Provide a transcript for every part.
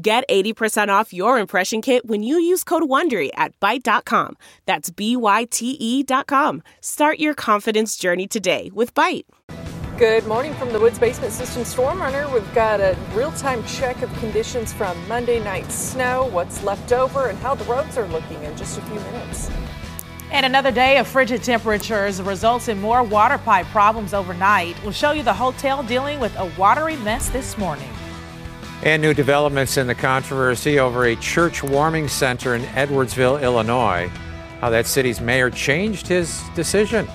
Get 80% off your impression kit when you use code WONDERY at Byte.com. That's B-Y-T-E dot com. Start your confidence journey today with Byte. Good morning from the Woods Basement System Storm Runner. We've got a real-time check of conditions from Monday night snow, what's left over, and how the roads are looking in just a few minutes. And another day of frigid temperatures results in more water pipe problems overnight. We'll show you the hotel dealing with a watery mess this morning. And new developments in the controversy over a church warming center in Edwardsville, Illinois. How that city's mayor changed his decision.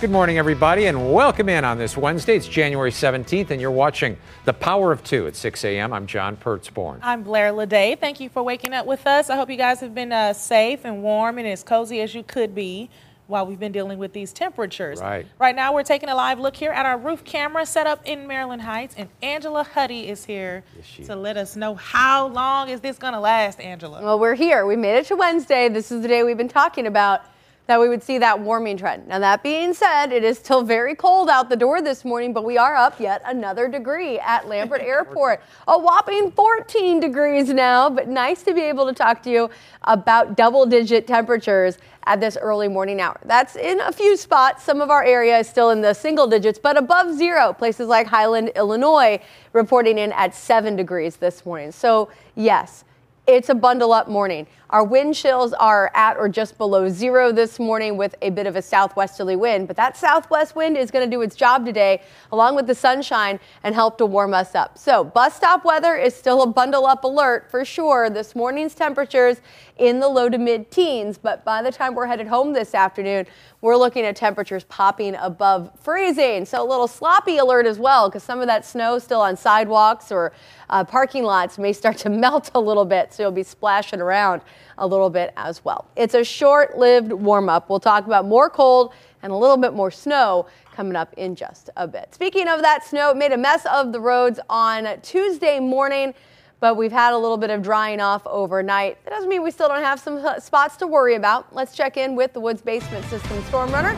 Good morning, everybody, and welcome in on this Wednesday. It's January 17th, and you're watching The Power of Two at 6 a.m. I'm John Pertzborn. I'm Blair Lede. Thank you for waking up with us. I hope you guys have been uh, safe and warm and as cozy as you could be while we've been dealing with these temperatures. Right. Right now, we're taking a live look here at our roof camera set up in Maryland Heights, and Angela Hutti is here Yes, to let us know how long is this going to last, Angela. Well, we're here. We made it to Wednesday. This is the day we've been talking about that we would see that warming trend. Now, that being said, it is still very cold out the door this morning, but we are up yet another degree at Lambert Airport. A whopping 14 degrees now, but nice to be able to talk to you about double digit temperatures at this early morning hour. That's in a few spots. Some of our area is still in the single digits, but above zero. Places like Highland, Illinois, reporting in at seven degrees this morning. So, yes. It's a bundle up morning. Our wind chills are at or just below zero this morning with a bit of a southwesterly wind, but that southwest wind is going to do its job today along with the sunshine and help to warm us up. So, bus stop weather is still a bundle up alert for sure. This morning's temperatures in the low to mid teens, but by the time we're headed home this afternoon, we're looking at temperatures popping above freezing. So, a little sloppy alert as well because some of that snow still on sidewalks or uh, parking lots may start to melt a little bit, so you'll be splashing around a little bit as well. It's a short lived warm up. We'll talk about more cold and a little bit more snow coming up in just a bit. Speaking of that snow, it made a mess of the roads on Tuesday morning, but we've had a little bit of drying off overnight. That doesn't mean we still don't have some spots to worry about. Let's check in with the Woods Basement System Storm Runner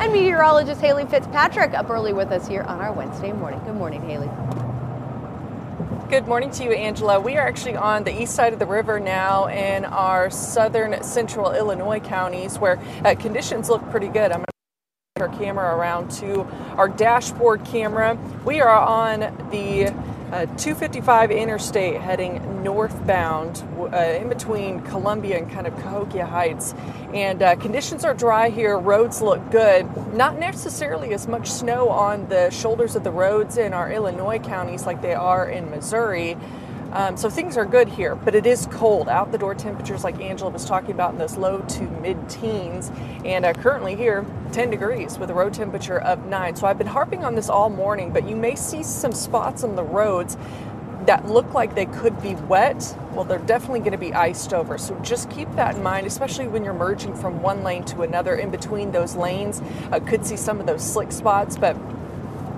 and meteorologist Haley Fitzpatrick up early with us here on our Wednesday morning. Good morning, Haley. Good morning to you, Angela. We are actually on the east side of the river now in our southern central Illinois counties where uh, conditions look pretty good. I'm going to our camera around to our dashboard camera. We are on the uh, 255 interstate heading northbound uh, in between Columbia and kind of Cahokia Heights. And uh, conditions are dry here. Roads look good. Not necessarily as much snow on the shoulders of the roads in our Illinois counties like they are in Missouri. Um, so things are good here, but it is cold. Out the door temperatures, like Angela was talking about, in those low to mid teens. And uh, currently here, 10 degrees with a road temperature of 9. So I've been harping on this all morning, but you may see some spots on the roads that look like they could be wet. Well, they're definitely going to be iced over. So just keep that in mind, especially when you're merging from one lane to another. In between those lanes, uh, could see some of those slick spots, but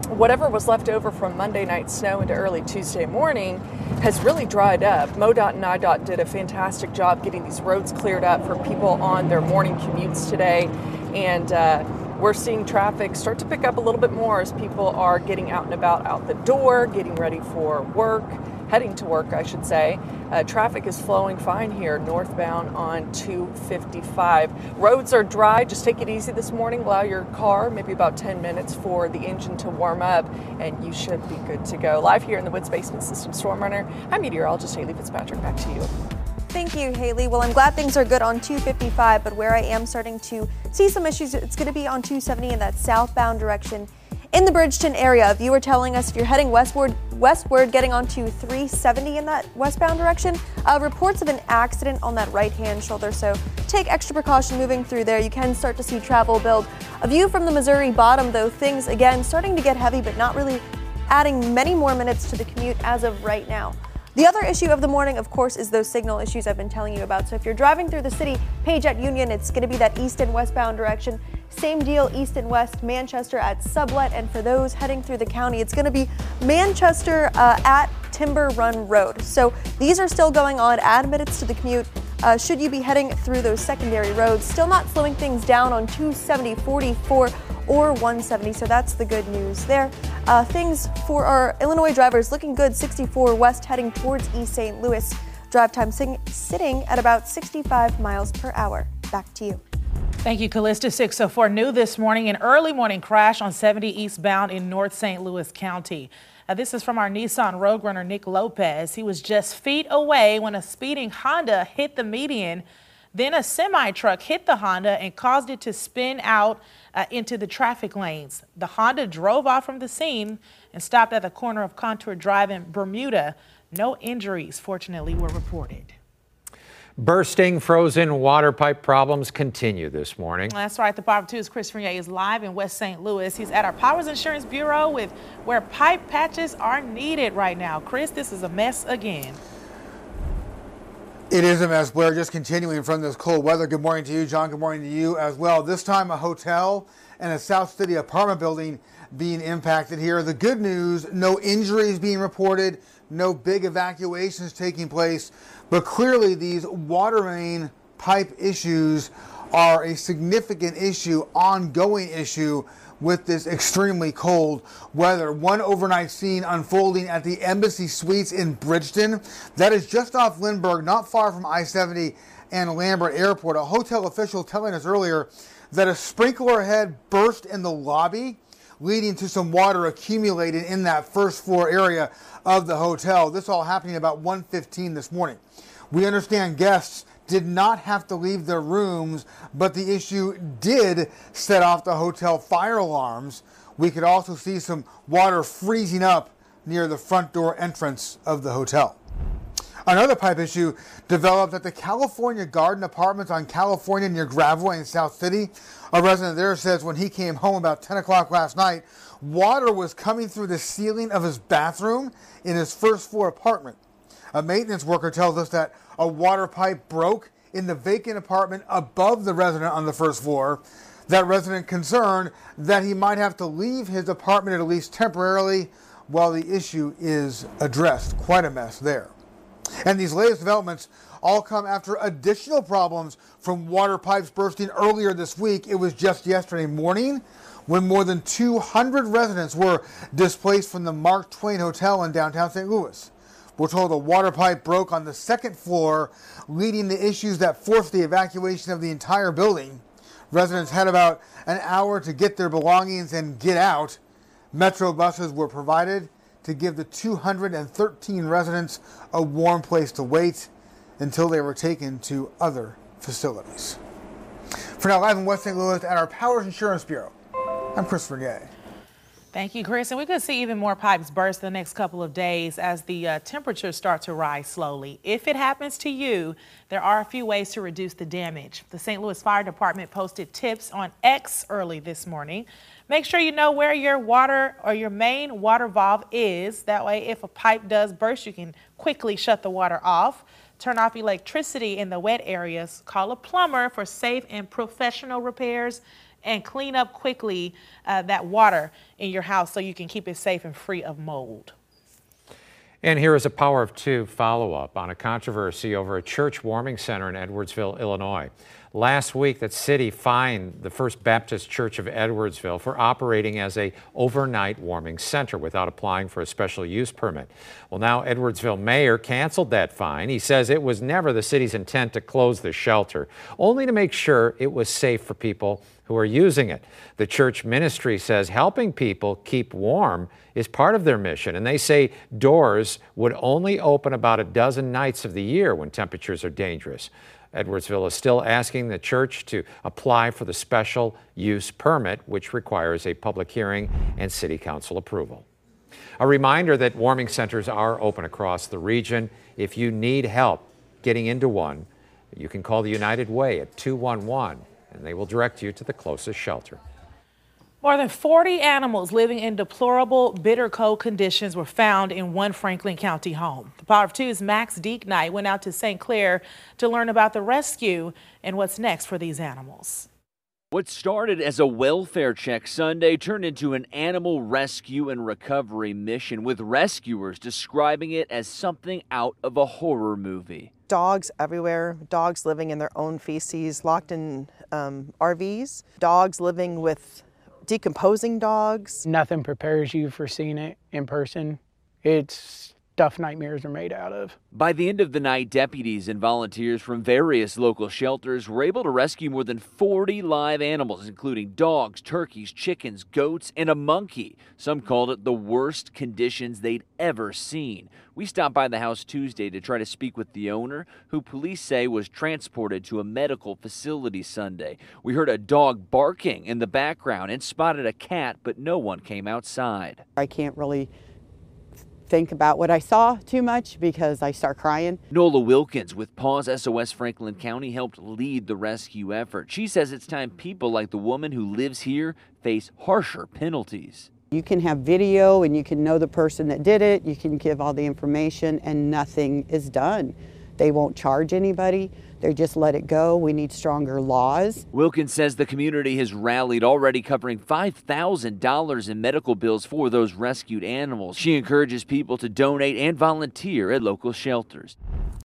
whatever was left over from Monday night snow into early Tuesday morning has really dried up. MoDOT and IDOT did a fantastic job getting these roads cleared up for people on their morning commutes today. And uh, we're seeing traffic start to pick up a little bit more as people are getting out and about out the door, getting ready for work, heading to work, I should say. Uh, traffic is flowing fine here northbound on 255. Roads are dry. Just take it easy this morning. Allow your car maybe about 10 minutes for the engine to warm up, and you should be good to go. Live here in the Woods Basement System Storm Runner, I'm meteorologist Haley Fitzpatrick. Back to you. Thank you, Haley. Well, I'm glad things are good on 255, but where I am starting to see some issues, it's going to be on 270 in that southbound direction in the Bridgeton area. If you were telling us if you're heading westward, westward, getting onto 370 in that westbound direction, uh, reports of an accident on that right-hand shoulder. So take extra precaution moving through there. You can start to see travel build. A view from the Missouri bottom, though, things again starting to get heavy, but not really adding many more minutes to the commute as of right now. The other issue of the morning, of course, is those signal issues I've been telling you about. So if you're driving through the city, Page at Union, it's going to be that east and westbound direction. Same deal, east and west, Manchester at Sublette. And for those heading through the county, it's going to be Manchester uh, at Timber Run Road. So these are still going on. Minutes to the commute. Uh, should you be heading through those secondary roads, still not slowing things down on 270, 44 or 170. So that's the good news there. Uh, things for our Illinois drivers looking good 64 west heading towards East St. Louis. Drive time sing- sitting at about 65 miles per hour. Back to you. Thank you, Callista. 604 new this morning, an early morning crash on 70 eastbound in North St. Louis County. This is from our Nissan Roadrunner, Nick Lopez. He was just feet away when a speeding Honda hit the median. Then a semi truck hit the Honda and caused it to spin out uh, into the traffic lanes. The Honda drove off from the scene and stopped at the corner of Contour Drive in Bermuda. No injuries, fortunately, were reported. Bursting frozen water pipe problems continue this morning. That's right. The bottom oh two is Chris Fournier is live in West St. Louis. He's at our Powers Insurance Bureau with where pipe patches are needed right now. Chris, this is a mess again. It is a mess, Blair. Just continuing from this cold weather. Good morning to you, John. Good morning to you as well. This time, a hotel and a South City apartment building being impacted here. The good news no injuries being reported, no big evacuations taking place, but clearly, these water main pipe issues are a significant issue, ongoing issue with this extremely cold weather. One overnight scene unfolding at the Embassy Suites in Bridgeton. That is just off Lindbergh, not far from I 70 and Lambert Airport. A hotel official telling us earlier that a sprinkler head burst in the lobby, leading to some water accumulating in that first floor area of the hotel. This all happening about 1:15 this morning. We understand guests did not have to leave their rooms, but the issue did set off the hotel fire alarms. We could also see some water freezing up near the front door entrance of the hotel. Another pipe issue developed at the California Garden Apartments on California near Gravois in South City. A resident there says when he came home about 10 o'clock last night, water was coming through the ceiling of his bathroom in his first floor apartment. A maintenance worker tells us that a water pipe broke in the vacant apartment above the resident on the first floor. That resident concerned that he might have to leave his apartment at least temporarily while the issue is addressed. Quite a mess there. And these latest developments all come after additional problems from water pipes bursting earlier this week. It was just yesterday morning when more than 200 residents were displaced from the Mark Twain Hotel in downtown St. Louis. We're told a water pipe broke on the second floor, leading to issues that forced the evacuation of the entire building. Residents had about an hour to get their belongings and get out. Metro buses were provided to give the 213 residents a warm place to wait until they were taken to other facilities. For now, live in West St. Louis at our Powers Insurance Bureau, I'm Christopher Gay. Thank you, Chris. And we could see even more pipes burst the next couple of days as the uh, temperatures start to rise slowly. If it happens to you, there are a few ways to reduce the damage. The St. Louis Fire Department posted tips on X early this morning. Make sure you know where your water or your main water valve is. That way, if a pipe does burst, you can quickly shut the water off. Turn off electricity in the wet areas. Call a plumber for safe and professional repairs and clean up quickly uh, that water in your house so you can keep it safe and free of mold. And here is a Power of Two follow up on a controversy over a church warming center in Edwardsville, Illinois. Last week, that city fined the First Baptist Church of Edwardsville for operating as a overnight warming center without applying for a special use permit. Well, now Edwardsville mayor canceled that fine. He says it was never the city's intent to close the shelter, only to make sure it was safe for people who are using it. The church ministry says helping people keep warm is part of their mission, and they say doors would only open about a dozen nights of the year when temperatures are dangerous. Edwardsville is still asking the church to apply for the special use permit, which requires a public hearing and city council approval. A reminder that warming centers are open across the region. If you need help getting into one, you can call the United Way at 211 and they will direct you to the closest shelter. More than 40 animals living in deplorable, bitter cold conditions were found in one Franklin County home. The Power of Two's Max Deeknight went out to St. Clair to learn about the rescue and what's next for these animals. What started as a welfare check Sunday turned into an animal rescue and recovery mission, with rescuers describing it as something out of a horror movie. Dogs everywhere, dogs living in their own feces, locked in um, RVs, dogs living with decomposing dogs. Nothing prepares you for seeing it in person. It's stuff nightmares are made out of. By the end of the night, deputies and volunteers from various local shelters were able to rescue more than 40 live animals, including dogs, turkeys, chickens, goats, and a monkey. Some called it the worst conditions they'd ever seen. We stopped by the house Tuesday to try to speak with the owner, who police say was transported to a medical facility Sunday. We heard a dog barking in the background and spotted a cat, but no one came outside. I can't really think about what I saw too much because I start crying. Nola Wilkins with Paws SOS Franklin County helped lead the rescue effort. She says it's time people like the woman who lives here face harsher penalties. You can have video and you can know the person that did it, you can give all the information, and nothing is done. They won't charge anybody. They just let it go. We need stronger laws. Wilkins says the community has rallied, already covering $5,000 in medical bills for those rescued animals. She encourages people to donate and volunteer at local shelters.